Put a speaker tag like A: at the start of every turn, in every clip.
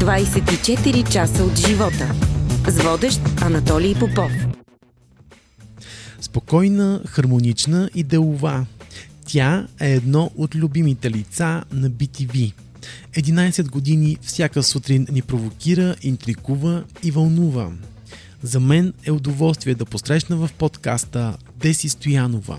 A: 24 часа от живота. С водещ Анатолий Попов.
B: Спокойна, хармонична и делова. Тя е едно от любимите лица на BTV. 11 години всяка сутрин ни провокира, интрикува и вълнува. За мен е удоволствие да посрещна в подкаста Деси Стоянова.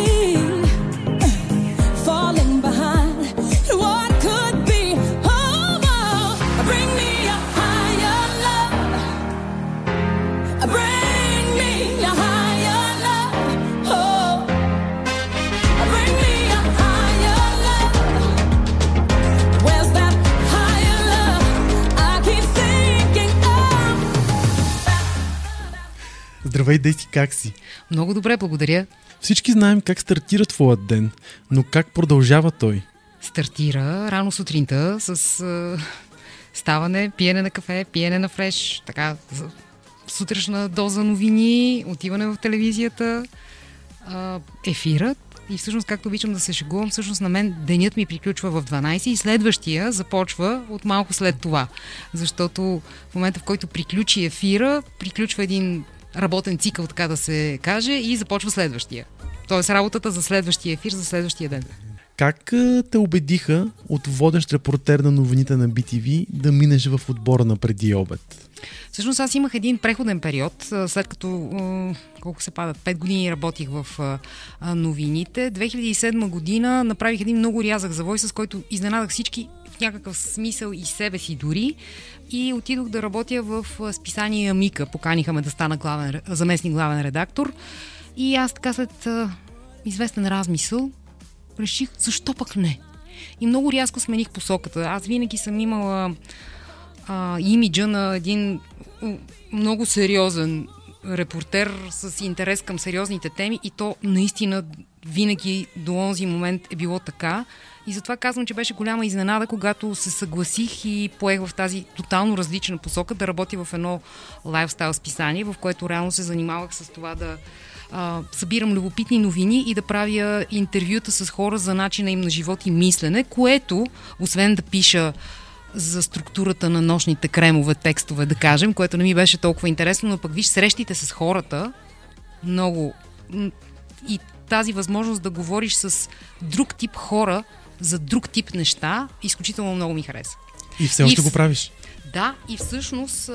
B: Здравей, Деси, как си?
C: Много добре, благодаря.
B: Всички знаем как стартира твоят ден, но как продължава той?
C: Стартира рано сутринта с а, ставане, пиене на кафе, пиене на фреш, така, сутрешна доза новини, отиване в телевизията, а, ефирът. И всъщност, както обичам да се шегувам, всъщност на мен денят ми приключва в 12 и следващия започва от малко след това. Защото в момента, в който приключи ефира, приключва един работен цикъл, така да се каже, и започва следващия. Тоест работата за следващия ефир, за следващия ден.
B: Как те убедиха от водещ репортер на новините на BTV да минеш в отбора на преди обед?
C: Всъщност аз имах един преходен период, след като колко се падат, 5 години работих в новините. 2007 година направих един много рязък завой, с който изненадах всички някакъв смисъл и себе си дори. И отидох да работя в списание Мика. Поканиха ме да стана главен, заместник главен редактор. И аз така след известен размисъл реших, защо пък не? И много рязко смених посоката. Аз винаги съм имала а, имиджа на един много сериозен репортер с интерес към сериозните теми и то наистина винаги до онзи момент е било така. И затова казвам, че беше голяма изненада, когато се съгласих и поех в тази тотално различна посока да работя в едно лайфстайл списание, в което реално се занимавах с това да а, събирам любопитни новини и да правя интервюта с хора за начина им на живот и мислене, което, освен да пиша за структурата на нощните кремове текстове, да кажем, което не ми беше толкова интересно, но пък виж срещите с хората много и тази възможност да говориш с друг тип хора за друг тип неща, изключително много ми хареса.
B: И все още
C: И
B: го правиш.
C: Да, и всъщност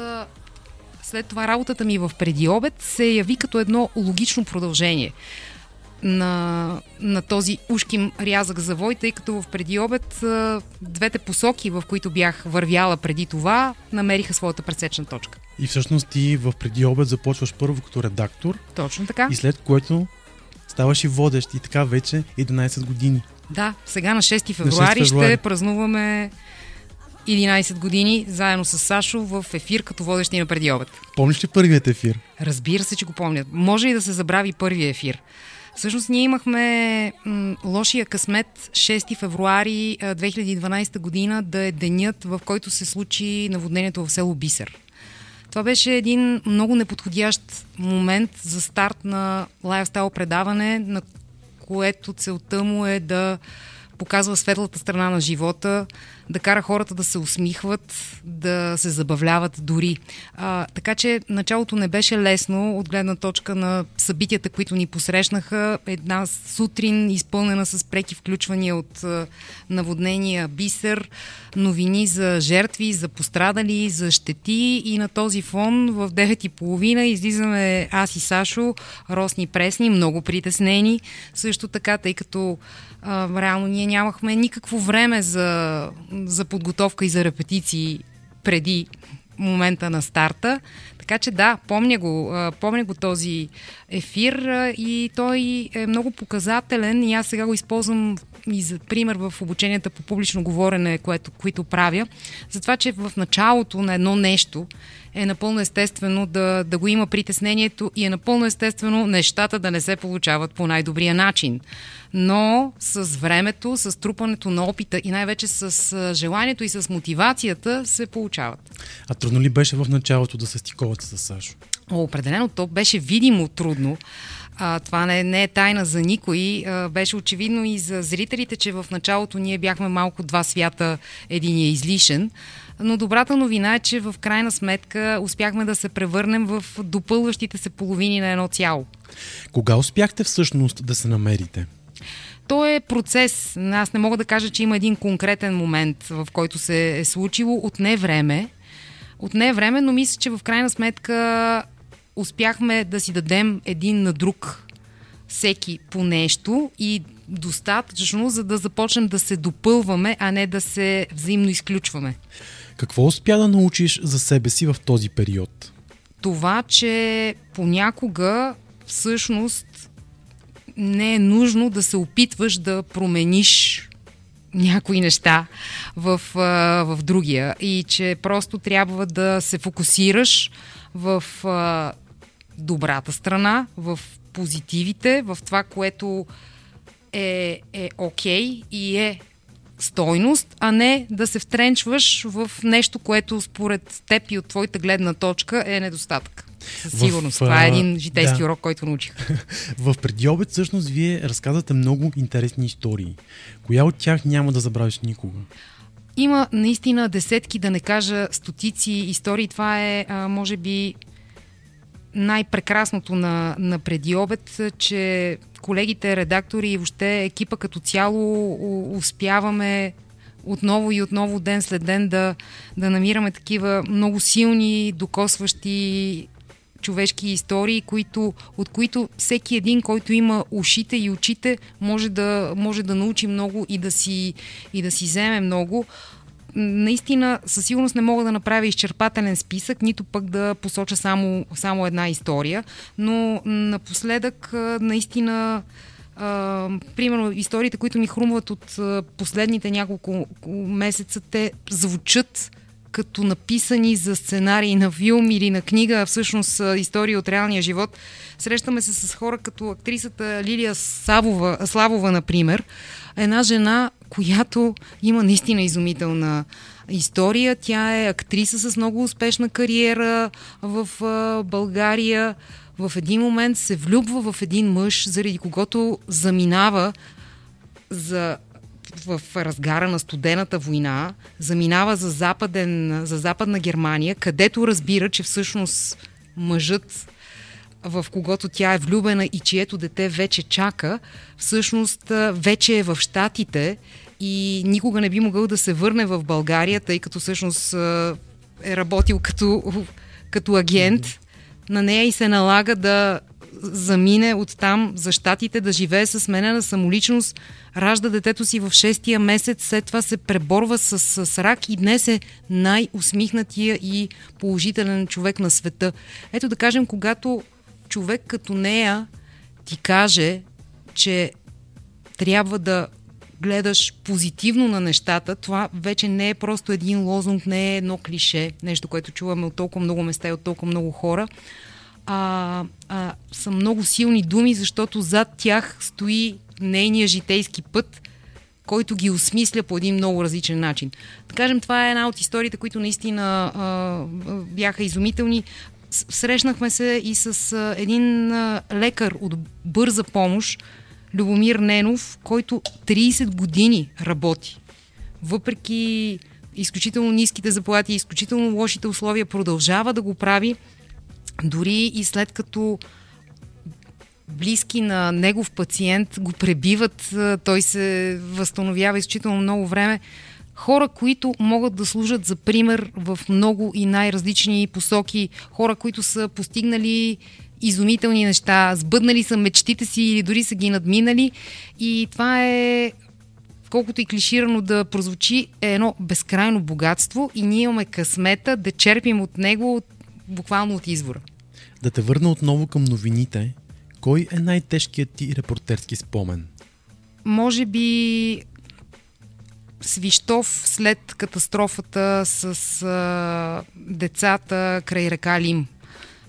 C: след това работата ми в преди обед се яви като едно логично продължение на, на този ушким рязък завой, тъй като в преди обед двете посоки, в които бях вървяла преди това, намериха своята пресечна точка.
B: И всъщност ти в преди обед започваш първо като редактор
C: Точно така.
B: и след което ставаш и водещ и така вече 11 години.
C: Да, сега на 6 февруари,
B: февруари.
C: ще празнуваме 11 години заедно с Сашо в ефир като водещи на преди обед.
B: Помниш ли първият ефир?
C: Разбира се, че го помнят. Може и да се забрави първия ефир. Всъщност ние имахме м, лошия късмет 6 февруари а, 2012 година да е денят, в който се случи наводнението в село Бисер. Това беше един много неподходящ момент за старт на лайфстайл предаване, на което целта му е да показва светлата страна на живота, да кара хората да се усмихват, да се забавляват дори. А, така че началото не беше лесно от гледна точка на събитията, които ни посрещнаха. Една сутрин изпълнена с преки включвания от наводнения Бисер, новини за жертви, за пострадали, за щети и на този фон в 9.30 излизаме аз и Сашо, росни пресни, много притеснени. Също така, тъй като а, реално ние нямахме никакво време за, за подготовка и за репетиции преди момента на старта. Така че да, помня го, помня го този ефир и той е много показателен и аз сега го използвам и за пример в обученията по публично говорене, което, които правя, за това, че в началото на едно нещо е напълно естествено да, да го има притеснението и е напълно естествено нещата да не се получават по най-добрия начин. Но с времето, с трупането на опита и най-вече с желанието и с мотивацията се получават.
B: А трудно ли беше в началото да се стиковате с Сашо?
C: О, определено то беше видимо трудно. А, това не, не е тайна за никой. А, беше очевидно и за зрителите, че в началото ние бяхме малко два свята, един е излишен. Но добрата новина е, че в крайна сметка успяхме да се превърнем в допълващите се половини на едно цяло.
B: Кога успяхте всъщност да се намерите?
C: То е процес. Аз не мога да кажа, че има един конкретен момент, в който се е случило. Отне време. Отне време, но мисля, че в крайна сметка успяхме да си дадем един на друг всеки по нещо и достатъчно, за да започнем да се допълваме, а не да се взаимно изключваме.
B: Какво успя да научиш за себе си в този период?
C: Това, че понякога всъщност не е нужно да се опитваш да промениш някои неща в, в другия и че просто трябва да се фокусираш в добрата страна, в позитивите, в това, което е, е окей и е стойност, а не да се втренчваш в нещо, което според теб и от твоята гледна точка е недостатък. Със сигурност. В, Това е един житейски да. урок, който научих.
B: в предиобед всъщност вие разказвате много интересни истории. Коя от тях няма да забравиш никога?
C: Има наистина десетки, да не кажа стотици истории. Това е, а, може би, най-прекрасното на, на преди обед, че колегите, редактори и въобще екипа като цяло успяваме отново и отново ден след ден да, да намираме такива много силни, докосващи човешки истории, които, от които всеки един, който има ушите и очите, може да, може да научи много и да си, и да си вземе много наистина със сигурност не мога да направя изчерпателен списък, нито пък да посоча само, само една история, но напоследък наистина Uh, примерно, историите, които ми хрумват от последните няколко месеца, те звучат като написани за сценарий на филм или на книга, а всъщност истории от реалния живот. Срещаме се с хора като актрисата Лилия Савова, Славова, например. Една жена, която има наистина изумителна история. Тя е актриса с много успешна кариера в България. В един момент се влюбва в един мъж, заради когото заминава за в разгара на студената война, заминава за, западен, за западна Германия, където разбира, че всъщност мъжът в когото тя е влюбена и чието дете вече чака, всъщност вече е в Штатите и никога не би могъл да се върне в България, тъй като всъщност е работил като, като агент. На нея и се налага да замине от там за щатите, да живее с сменена самоличност, ражда детето си в шестия месец, след това се преборва с, с рак и днес е най-усмихнатия и положителен човек на света. Ето да кажем, когато човек като нея ти каже, че трябва да гледаш позитивно на нещата, това вече не е просто един лозунг, не е едно клише, нещо, което чуваме от толкова много места и от толкова много хора, а, а са много силни думи, защото зад тях стои нейния житейски път, който ги осмисля по един много различен начин. Да кажем, това е една от историите, които наистина а, бяха изумителни. Срещнахме се и с а, един а, лекар от бърза помощ, Любомир Ненов, който 30 години работи. Въпреки изключително ниските заплати, изключително лошите условия, продължава да го прави, дори и след като близки на негов пациент го пребиват, той се възстановява изключително много време. Хора, които могат да служат за пример в много и най-различни посоки, хора, които са постигнали изумителни неща, сбъднали са мечтите си или дори са ги надминали. И това е, колкото и клиширано да прозвучи, е едно безкрайно богатство и ние имаме късмета да черпим от него буквално от извора.
B: Да те върна отново към новините. Кой е най-тежкият ти репортерски спомен?
C: може би Свищов след катастрофата с а, децата край река Лим.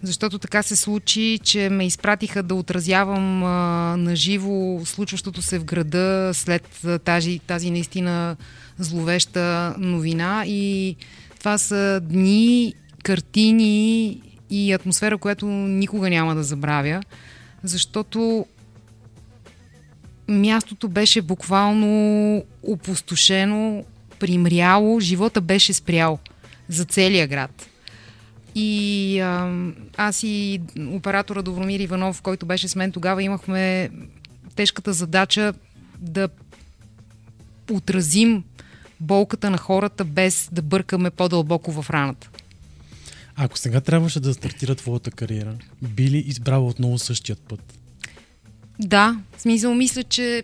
C: Защото така се случи, че ме изпратиха да отразявам а, на живо случващото се в града след а, тази, тази наистина зловеща новина. И това са дни, картини и атмосфера, която никога няма да забравя. Защото мястото беше буквално опустошено, примряло, живота беше спрял за целия град. И а, аз и оператора Добромир Иванов, който беше с мен тогава, имахме тежката задача да отразим болката на хората без да бъркаме по-дълбоко в раната.
B: Ако сега трябваше да стартира твоята кариера, би ли избрала отново същият път?
C: Да, в смисъл мисля, че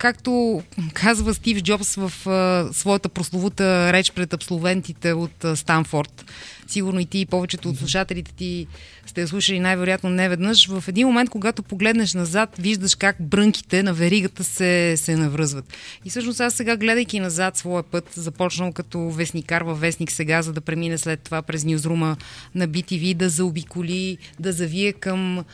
C: както казва Стив Джобс в а, своята прословута реч пред абсолвентите от а, Станфорд, сигурно и ти и повечето от слушателите ти сте слушали най-вероятно не веднъж, в един момент, когато погледнеш назад, виждаш как брънките на веригата се, се навръзват. И всъщност аз сега, гледайки назад своя път, започнал като вестникар във вестник сега, за да премине след това през нюзрума на BTV, да заобиколи, да завие към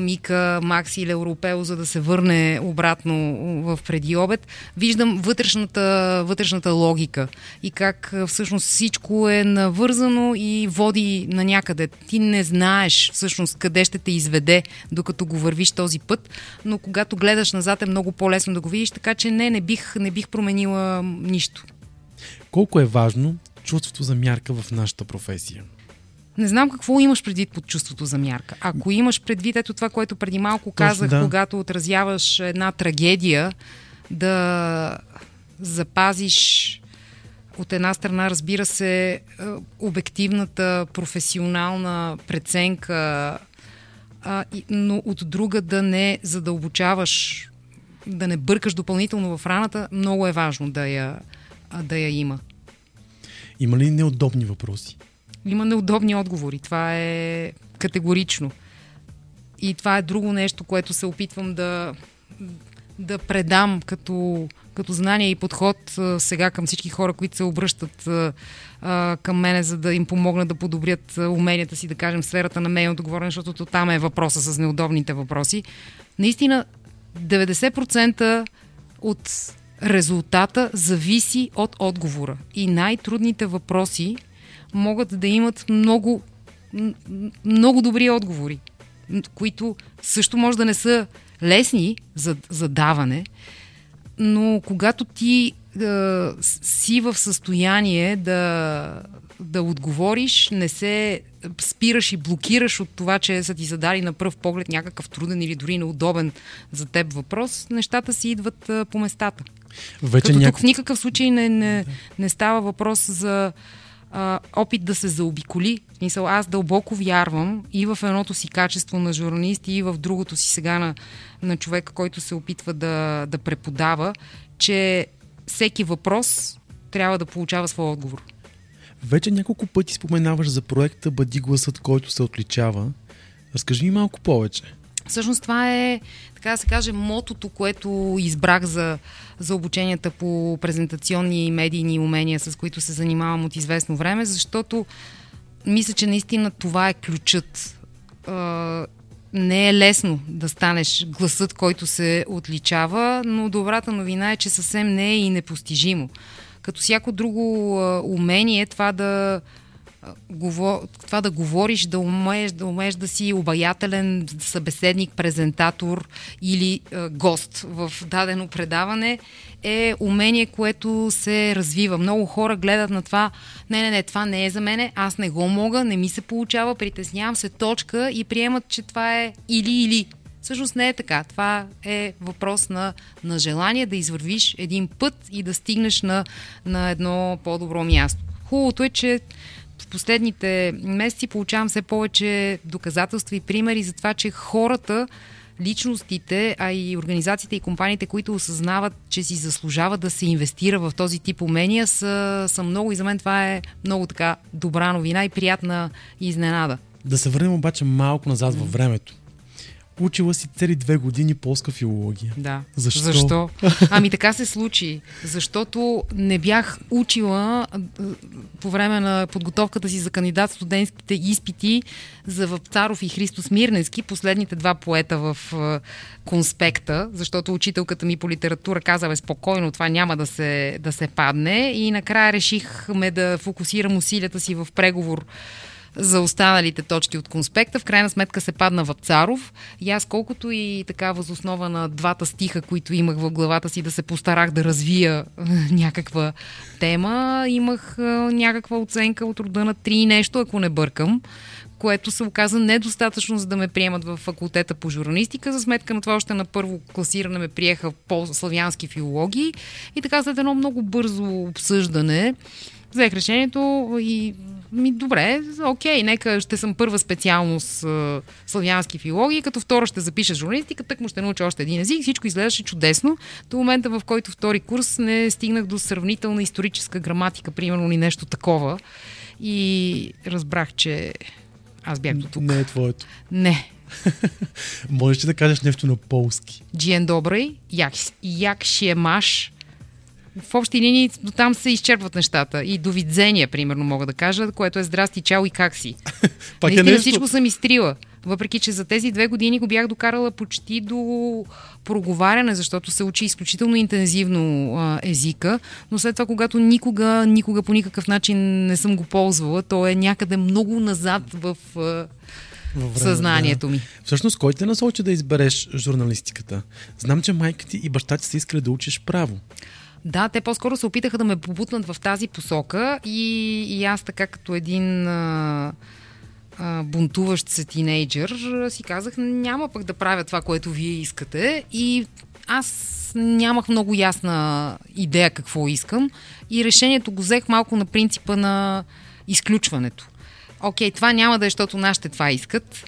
C: Мика, Макси или Европео, за да се върне обратно в преди обед, виждам вътрешната, вътрешната логика и как всъщност всичко е навързано и води на някъде. Ти не знаеш всъщност къде ще те изведе, докато го вървиш този път, но когато гледаш назад е много по-лесно да го видиш, така че не, не бих, не бих променила нищо.
B: Колко е важно чувството за мярка в нашата професия?
C: Не знам какво имаш предвид под чувството за мярка. Ако имаш предвид ето това, което преди малко казах,
B: да.
C: когато отразяваш една трагедия, да запазиш от една страна, разбира се, е, обективната професионална преценка, но от друга да не задълбочаваш, да не бъркаш допълнително в раната, много е важно да я, да я има.
B: Има ли неудобни въпроси?
C: Има неудобни отговори. Това е категорично. И това е друго нещо, което се опитвам да, да предам като, като знание и подход сега към всички хора, които се обръщат към мене, за да им помогнат да подобрят уменията си, да кажем, сферата на мейното говорене, защото там е въпроса с неудобните въпроси. Наистина, 90% от резултата зависи от отговора. И най-трудните въпроси могат да имат много, много добри отговори, които също може да не са лесни за, за даване, но когато ти е, си в състояние да, да отговориш, не се спираш и блокираш от това, че са ти задали на пръв поглед някакъв труден или дори неудобен за теб въпрос, нещата си идват е, по местата. Вече Като няко... тук в никакъв случай не, не, не става въпрос за а, опит да се заобиколи. Мисъл, аз дълбоко вярвам и в едното си качество на журналист и в другото си сега на, на човека, който се опитва да, да преподава, че всеки въпрос трябва да получава своя отговор.
B: Вече няколко пъти споменаваш за проекта Бъди гласът, който се отличава. Разкажи ми малко повече.
C: Всъщност това е, така да се каже, мотото, което избрах за, за обученията по презентационни и медийни умения, с които се занимавам от известно време, защото мисля, че наистина това е ключът. не е лесно да станеш гласът, който се отличава, но добрата новина е, че съвсем не е и непостижимо. Като всяко друго умение, това да това да говориш, да умееш, да умееш да си обаятелен събеседник, презентатор или е, гост в дадено предаване е умение, което се развива. Много хора гледат на това, не, не, не, това не е за мене, аз не го мога, не ми се получава, притеснявам се, точка и приемат, че това е или-или. Всъщност не е така. Това е въпрос на, на желание да извървиш един път и да стигнеш на, на едно по-добро място. Хубавото е, че последните месеци получавам все повече доказателства и примери за това, че хората, личностите, а и организациите и компаниите, които осъзнават, че си заслужава да се инвестира в този тип умения, са, са много и за мен това е много така добра новина и приятна изненада.
B: Да се върнем обаче малко назад във времето. Учила си цели две години полска филология.
C: Да.
B: Защо?
C: Защо? Ами така се случи. Защото не бях учила по време на подготовката си за кандидат студентските изпити за Вапцаров и Христос Мирненски, последните два поета в конспекта, защото учителката ми по литература каза, бе, спокойно, това няма да се, да се падне. И накрая решихме да фокусирам усилията си в преговор за останалите точки от конспекта. В крайна сметка се падна Вапцаров и аз колкото и така възоснова на двата стиха, които имах в главата си да се постарах да развия някаква тема, имах а, някаква оценка от рода на три нещо, ако не бъркам което се оказа недостатъчно, за да ме приемат в факултета по журналистика. За сметка на това още на първо класиране ме приеха по славянски филологии. И така след едно много бързо обсъждане взех решението и ми добре, окей, нека ще съм първа специалност а, славянски филологии, като втора ще запиша журналистика, тък му ще науча още един език, всичко изглеждаше чудесно. До момента, в който втори курс не стигнах до сравнителна историческа граматика, примерно, или нещо такова. И разбрах, че аз бях до тук.
B: Не е твоето.
C: Не.
B: Можеш ли да кажеш нещо на полски?
C: Джиен добрый, як, як ще маш. В общи линии до там се изчерпват нещата. И довидзение, примерно, мога да кажа, което е здрасти, чао и как си.
B: Пак е
C: Наистина
B: нещо.
C: всичко съм изтрила. Въпреки, че за тези две години го бях докарала почти до проговаряне, защото се учи изключително интензивно а, езика, но след това, когато никога, никога по никакъв начин не съм го ползвала, то е някъде много назад в а,
B: Във време,
C: съзнанието
B: да.
C: ми.
B: Всъщност, кой те насочи да избереш журналистиката? Знам, че майка ти и баща ти са искали да учиш право.
C: Да, те по-скоро се опитаха да ме побутнат в тази посока и, и аз така като един а, а, бунтуващ се тинейджър си казах, няма пък да правя това, което вие искате и аз нямах много ясна идея какво искам и решението го взех малко на принципа на изключването. Окей, това няма да е, защото нашите това искат.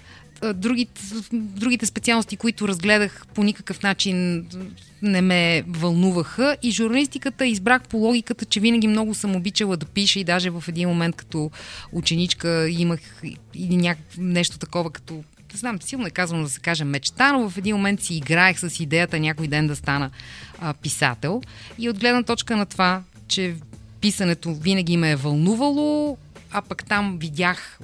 C: Другите, другите специалности, които разгледах по никакъв начин не ме вълнуваха и журналистиката избрах по логиката, че винаги много съм обичала да пиша и даже в един момент като ученичка имах или нещо такова като не знам, силно е казано да се каже мечта, но в един момент си играех с идеята някой ден да стана а, писател. И от гледна точка на това, че писането винаги ме е вълнувало, а пък там видях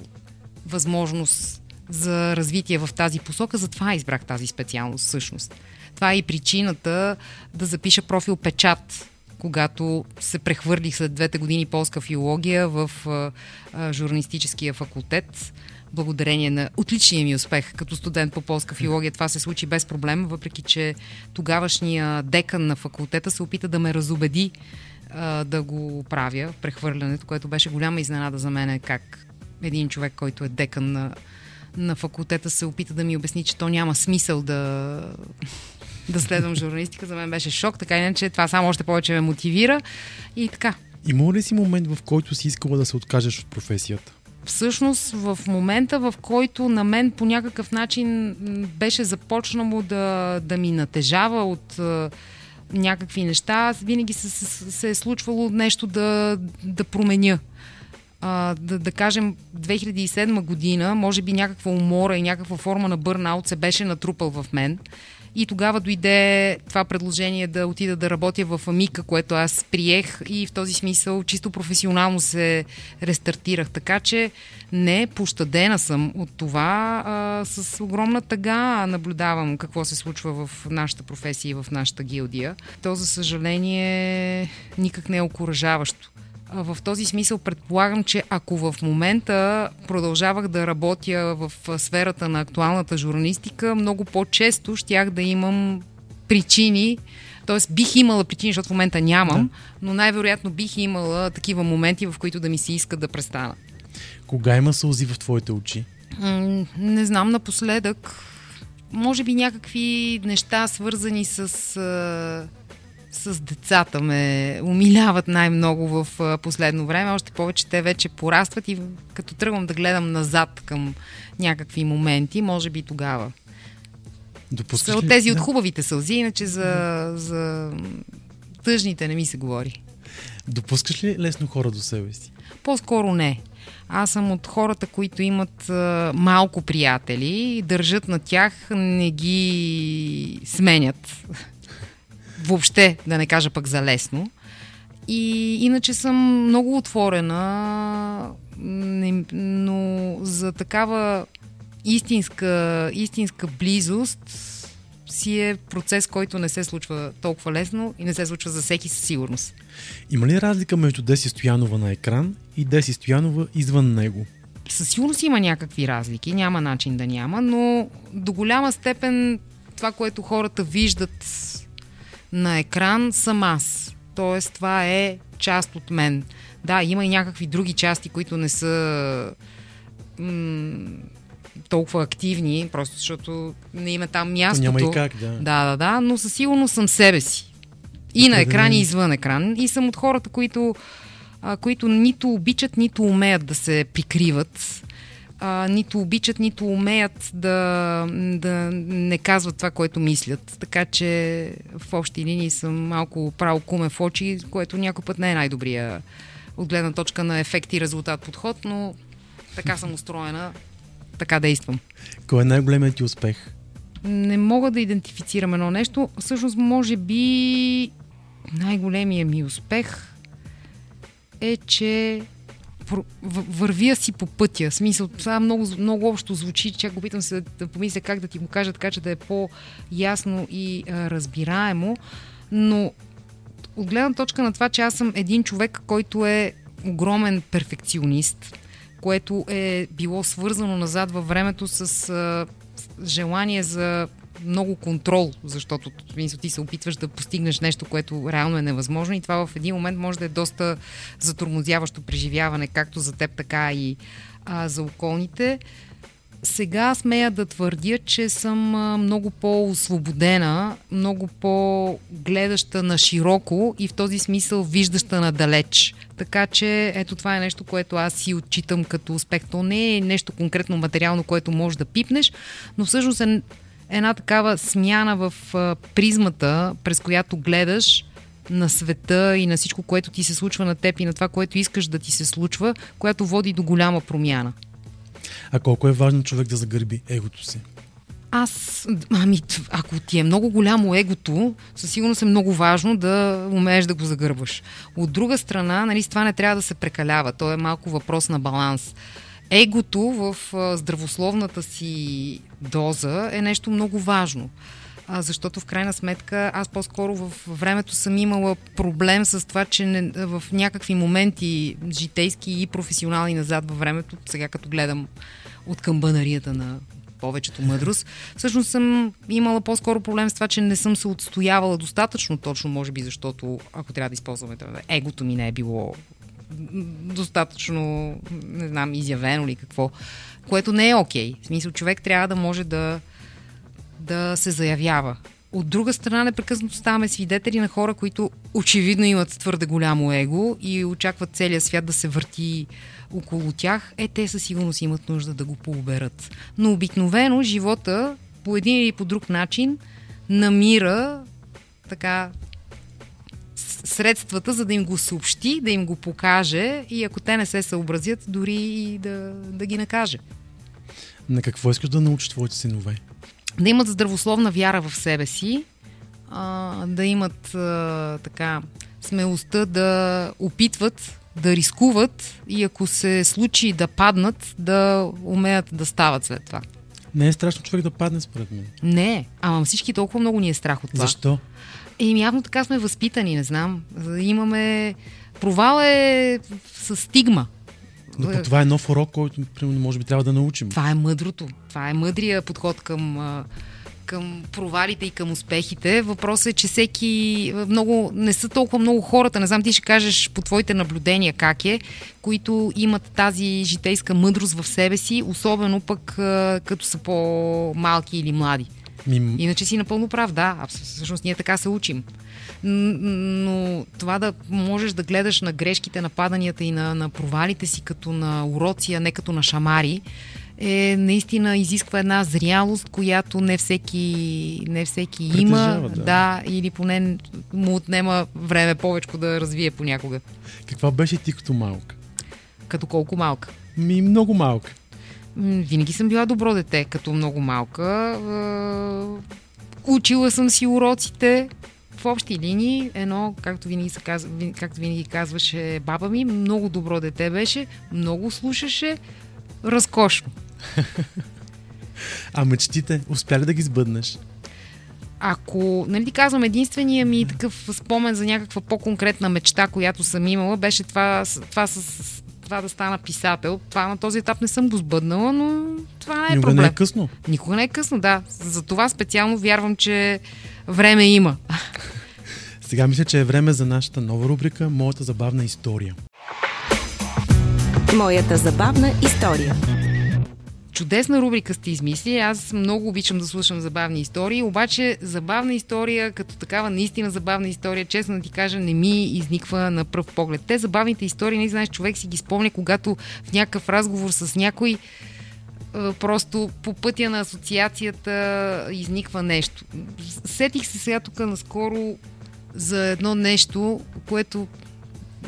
C: възможност за развитие в тази посока, затова избрах тази специалност всъщност. Това е и причината да запиша профил Печат, когато се прехвърлих след двете години полска филология в а, а, журналистическия факултет. Благодарение на отличния ми успех като студент по полска филология, това се случи без проблем, въпреки че тогавашния декан на факултета се опита да ме разубеди а, да го правя, прехвърлянето, което беше голяма изненада за мен, как един човек, който е декан на, на факултета, се опита да ми обясни, че то няма смисъл да, да следвам журналистика. За мен беше шок, така иначе това само още повече ме мотивира. И така.
B: Има ли си момент, в който си искала да се откажеш от професията?
C: Всъщност в момента, в който на мен по някакъв начин беше започнало да, да ми натежава от някакви неща, винаги се, се, се е случвало нещо да, да променя. А, да, да кажем, 2007 година, може би някаква умора и някаква форма на бърнаут се беше натрупал в мен. И тогава дойде това предложение да отида да работя в Амика, което аз приех и в този смисъл чисто професионално се рестартирах. Така че не, пощадена съм от това. А, с огромна тъга наблюдавам какво се случва в нашата професия и в нашата гилдия. То, за съжаление, никак не е окоръжаващо. В този смисъл предполагам, че ако в момента продължавах да работя в сферата на актуалната журналистика, много по-често щях да имам причини, т.е. бих имала причини, защото в момента нямам, но най-вероятно бих имала такива моменти, в които да ми се иска да престана.
B: Кога има сълзи в твоите очи?
C: М, Не знам, напоследък. Може би някакви неща, свързани с, с децата, ме умиляват най-много в последно време. Още повече те вече порастват и като тръгвам да гледам назад към някакви моменти, може би тогава.
B: Допускаш
C: от тези
B: да.
C: от хубавите сълзи, иначе за, за тъжните не ми се говори.
B: Допускаш ли лесно хора до себе си?
C: По-скоро не. Аз съм от хората, които имат а, малко приятели, държат на тях, не ги сменят. Въобще, да не кажа пък за лесно. И иначе съм много отворена, но за такава истинска, истинска близост си е процес, който не се случва толкова лесно и не се случва за всеки със сигурност.
B: Има ли разлика между Деси Стоянова на екран и Деси Стоянова извън него?
C: Със сигурност има някакви разлики, няма начин да няма, но до голяма степен това, което хората виждат на екран, съм аз. Тоест, това е част от мен. Да, има и някакви други части, които не са м- толкова активни, просто защото не има там мястото.
B: няма и как, да.
C: Да, да, да, но със сигурност съм себе си. И на екран, и извън екран. И съм от хората, които, а, които нито обичат, нито умеят да се прикриват. А, нито обичат, нито умеят да, да не казват това, което мислят. Така че в общи линии съм малко право куме в очи, което някой път не е най-добрия от гледна точка на ефект и резултат подход, но така съм устроена, така действам.
B: Кой е най-големият ти успех?
C: Не мога да идентифицирам едно нещо. Всъщност, може би най-големия ми успех е, че вървя си по пътя. Смисъл, това много, много общо звучи, че го питам се да помисля как да ти го кажа, така че да е по-ясно и а, разбираемо. Но от гледна точка на това, че аз съм един човек, който е огромен перфекционист, което е било свързано назад във времето с а, желание за много контрол, защото ти се опитваш да постигнеш нещо, което реално е невъзможно и това в един момент може да е доста затормозяващо преживяване, както за теб, така и а, за околните. Сега смея да твърдя, че съм много по-освободена, много по-гледаща на широко и в този смисъл виждаща надалеч. Така че ето това е нещо, което аз си отчитам като успех. То не е нещо конкретно материално, което можеш да пипнеш, но всъщност е една такава смяна в призмата, през която гледаш на света и на всичко, което ти се случва на теб и на това, което искаш да ти се случва, която води до голяма промяна.
B: А колко е важно човек да загърби егото си?
C: Аз, ами, ако ти е много голямо егото, със сигурност е много важно да умееш да го загърбваш. От друга страна, нали, с това не трябва да се прекалява. То е малко въпрос на баланс. Егото в здравословната си доза е нещо много важно. Защото в крайна сметка аз по-скоро в времето съм имала проблем с това, че не, в някакви моменти житейски и професионални назад във времето, сега като гледам от камбанарията на повечето мъдрост. Всъщност съм имала по-скоро проблем с това, че не съм се отстоявала достатъчно точно, може би защото, ако трябва да използваме това, егото ми не е било достатъчно, не знам, изявено ли какво, което не е окей. Okay. В смисъл, човек трябва да може да, да се заявява. От друга страна, непрекъснато ставаме свидетели на хора, които очевидно имат твърде голямо его и очакват целият свят да се върти около тях. Е, те със сигурност имат нужда да го поуберат. Но обикновено живота по един или по друг начин намира така средствата, за да им го съобщи, да им го покаже и ако те не се съобразят, дори и да, да ги накаже.
B: На какво искаш да научиш твоите синове?
C: Да имат здравословна вяра в себе си, а, да имат а, така смелостта да опитват, да рискуват и ако се случи да паднат, да умеят да стават след това.
B: Не е страшно човек да падне, според мен.
C: Не, ама всички толкова много ни е страх от това.
B: Защо?
C: Еми, явно така сме възпитани, не знам. Имаме... Провал е с стигма.
B: Но това е нов урок, който, примерно, може би трябва да научим.
C: Това е мъдрото. Това е мъдрия подход към, към провалите и към успехите. Въпросът е, че всеки... Много, не са толкова много хората, не знам ти ще кажеш по твоите наблюдения как е, които имат тази житейска мъдрост в себе си, особено пък като са по-малки или млади.
B: Ми...
C: Иначе си напълно прав, да. Всъщност ние така се учим. Но това да можеш да гледаш на грешките, на паданията и на, на провалите си като на уроци, а не като на шамари, е наистина изисква една зрялост, която не всеки, не всеки има.
B: Да.
C: да, или поне му отнема време повече да развие понякога.
B: Каква беше ти като малка?
C: Като колко малка.
B: Ми много малка.
C: Винаги съм била добро дете, като много малка. Е, Учила съм си уроците. В общи линии, едно, както винаги, се казва, както винаги казваше баба ми, много добро дете беше, много слушаше, разкошно.
B: А мечтите, успя ли да ги сбъднеш?
C: Ако, нали казвам, единствения ми такъв спомен за някаква по-конкретна мечта, която съм имала, беше това, това, с- това да стана писател. Това на този етап не съм го сбъднала, но това не е
B: Никога
C: проблем.
B: не е късно.
C: Никога не е късно, да. За това специално вярвам, че време има.
B: Сега мисля, че е време за нашата нова рубрика Моята забавна история.
A: Моята забавна история.
C: Чудесна рубрика сте измислили. Аз много обичам да слушам забавни истории, обаче забавна история, като такава наистина забавна история, честно да ти кажа, не ми изниква на пръв поглед. Те забавните истории, не знаеш, човек си ги спомня, когато в някакъв разговор с някой просто по пътя на асоциацията изниква нещо. Сетих се сега тук наскоро за едно нещо, което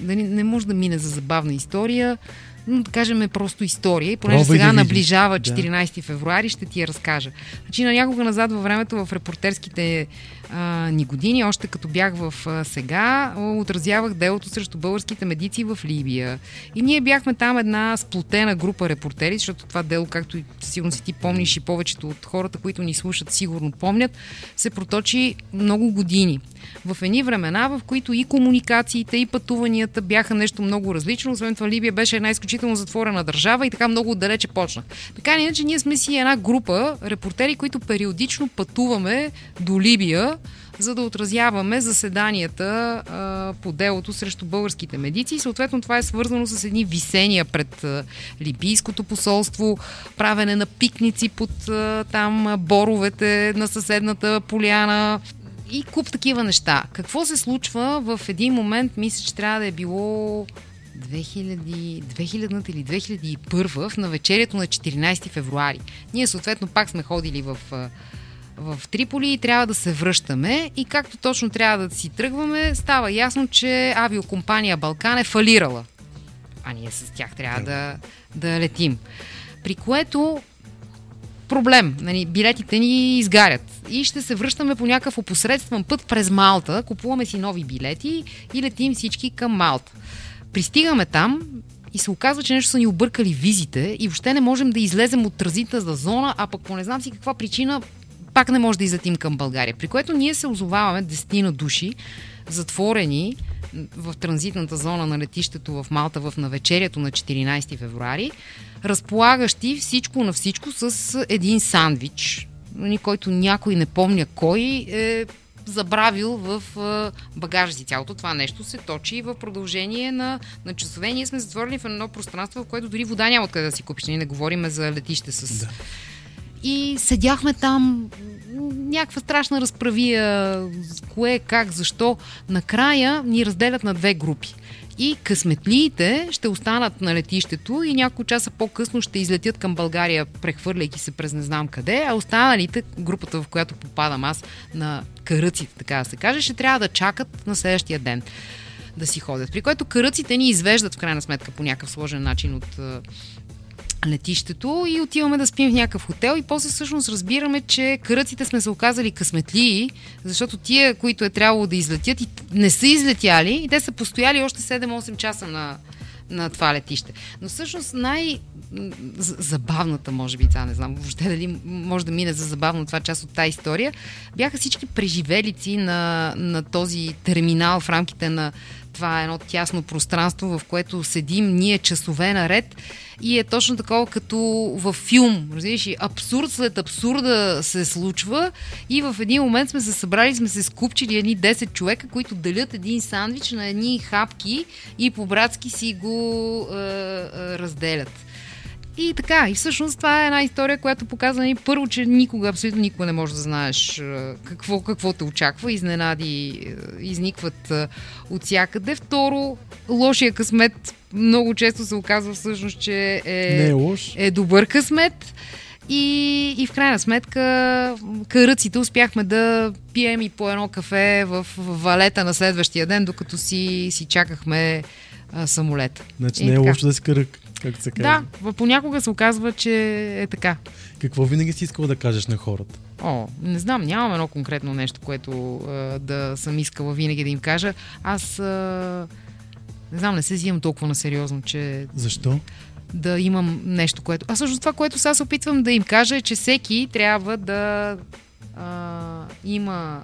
C: нали, не може да мине за забавна история, да кажем е просто история. И понеже
B: Пробвай
C: сега
B: да
C: наближава
B: Да.
C: 14 февруари, ще ти я разкажа. Значи на някога назад във времето в репортерските а, ни години, още като бях в а, сега, отразявах делото срещу българските медици в Либия. И ние бяхме там една сплотена група репортери, защото това дело, както сигурно си ти помниш и повечето от хората, които ни слушат, сигурно помнят, се проточи много години. В едни времена, в които и комуникациите, и пътуванията бяха нещо много различно. Освен това, Либия беше една изключително затворена държава и така много отдалече почнах. Така или иначе, ние сме си една група репортери, които периодично пътуваме до Либия, за да отразяваме заседанията а, по делото срещу българските медици. Съответно това е свързано с едни висения пред а, либийското посолство, правене на пикници под а, там боровете на съседната поляна и куп такива неща. Какво се случва в един момент, мисля, че трябва да е било 2000, 2000 или 2001 в навечерието на 14 февруари. Ние съответно пак сме ходили в, в Триполи и трябва да се връщаме и както точно трябва да си тръгваме, става ясно, че авиокомпания Балкан е фалирала. А ние с тях трябва да, да летим. При което проблем. Нали, билетите ни изгарят. И ще се връщаме по някакъв опосредствен път през Малта, купуваме си нови билети и летим всички към Малта. Пристигаме там и се оказва, че нещо са ни объркали визите и въобще не можем да излезем от транзитната зона, а пък по не знам си каква причина пак не може да излетим към България. При което ние се озоваваме десетина души, затворени в транзитната зона на летището в Малта в навечерието на 14 февруари, разполагащи всичко на всичко с един сандвич, нали, който някой не помня кой е забравил в багажа си. Цялото това нещо се точи в продължение на, на часове. Ние сме затворени в едно пространство, в което дори вода няма откъде да си купиш. Ние не говориме за летище с...
B: Да.
C: И седяхме там, някаква страшна разправия, кое, как, защо. Накрая ни разделят на две групи. И късметлиите ще останат на летището и няколко часа по-късно ще излетят към България, прехвърляйки се през не знам къде, а останалите, групата в която попадам аз, на каръците, така да се каже, ще трябва да чакат на следващия ден да си ходят. При което каръците ни извеждат в крайна сметка по някакъв сложен начин от летището и отиваме да спим в някакъв хотел и после всъщност разбираме, че каръците сме се оказали късметлии, защото тия, които е трябвало да излетят, не са излетяли и те са постояли още 7-8 часа на, на това летище. Но всъщност най- забавната, може би, това не знам въобще дали може да мине за забавно това част от тази история, бяха всички преживелици на, на този терминал в рамките на това едно тясно пространство, в което седим ние часове наред и е точно такова като във филм. Разбираш, абсурд след абсурда се случва и в един момент сме се събрали, сме се скупчили едни 10 човека, които делят един сандвич на едни хапки и по-братски си го е, е, разделят. И така, и всъщност това е една история, която показва ни първо, че никога, абсолютно никога не можеш да знаеш какво, какво те очаква. Изненади изникват от всякъде. Второ, лошия късмет много често се оказва всъщност, че е,
B: Не е лош.
C: е добър късмет. И, и в крайна сметка, каръците успяхме да пием и по едно кафе в, в валета на следващия ден, докато си, си чакахме а, самолета.
B: Значи
C: И
B: не е
C: така.
B: лошо да си кръг, както се казва.
C: Да, понякога се оказва, че е така.
B: Какво винаги си искала да кажеш на хората?
C: О, не знам, нямам едно конкретно нещо, което а, да съм искала винаги да им кажа. Аз а, не знам, не се взимам толкова на сериозно, че
B: Защо?
C: да имам нещо, което... А всъщност това, което сега се опитвам да им кажа е, че всеки трябва да а, има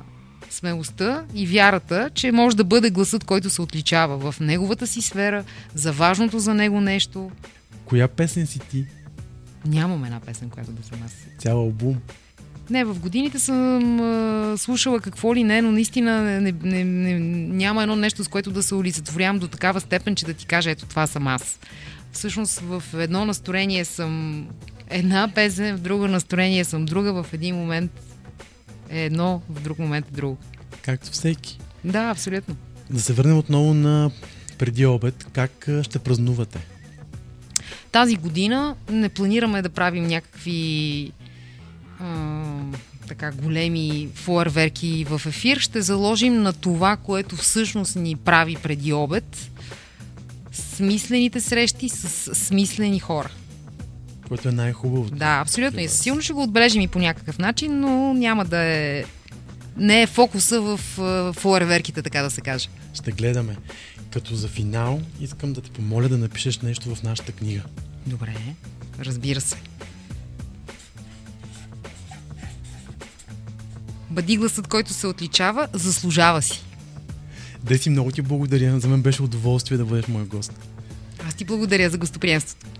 C: смелостта и вярата, че може да бъде гласът, който се отличава в неговата си сфера, за важното за него нещо.
B: Коя песен си ти?
C: Нямам една песен, която да съм аз.
B: Цял албум.
C: Не, в годините съм а, слушала какво ли не, но наистина не, не, не, няма едно нещо, с което да се олицетворявам до такава степен, че да ти кажа, ето това съм аз. Всъщност в едно настроение съм една песен, в друго настроение съм друга, в един момент е едно, в друг момент е друго.
B: Както всеки.
C: Да, абсолютно.
B: Да се върнем отново на преди обед. Как ще празнувате?
C: Тази година не планираме да правим някакви а, така големи фуарверки в ефир. Ще заложим на това, което всъщност ни прави преди обед. Смислените срещи с смислени хора.
B: Което е най-хубавото.
C: Да, абсолютно. И сигурно ще го отбележим и по някакъв начин, но няма да е... Не е фокуса в а, фуарверките, така да се каже.
B: Ще гледаме. Като за финал искам да те помоля да напишеш нещо в нашата книга.
C: Добре, разбира се. Бъди гласът, който се отличава, заслужава си.
B: Деси, много ти благодаря. За мен беше удоволствие да бъдеш мой гост.
C: Аз ти благодаря за гостоприемството.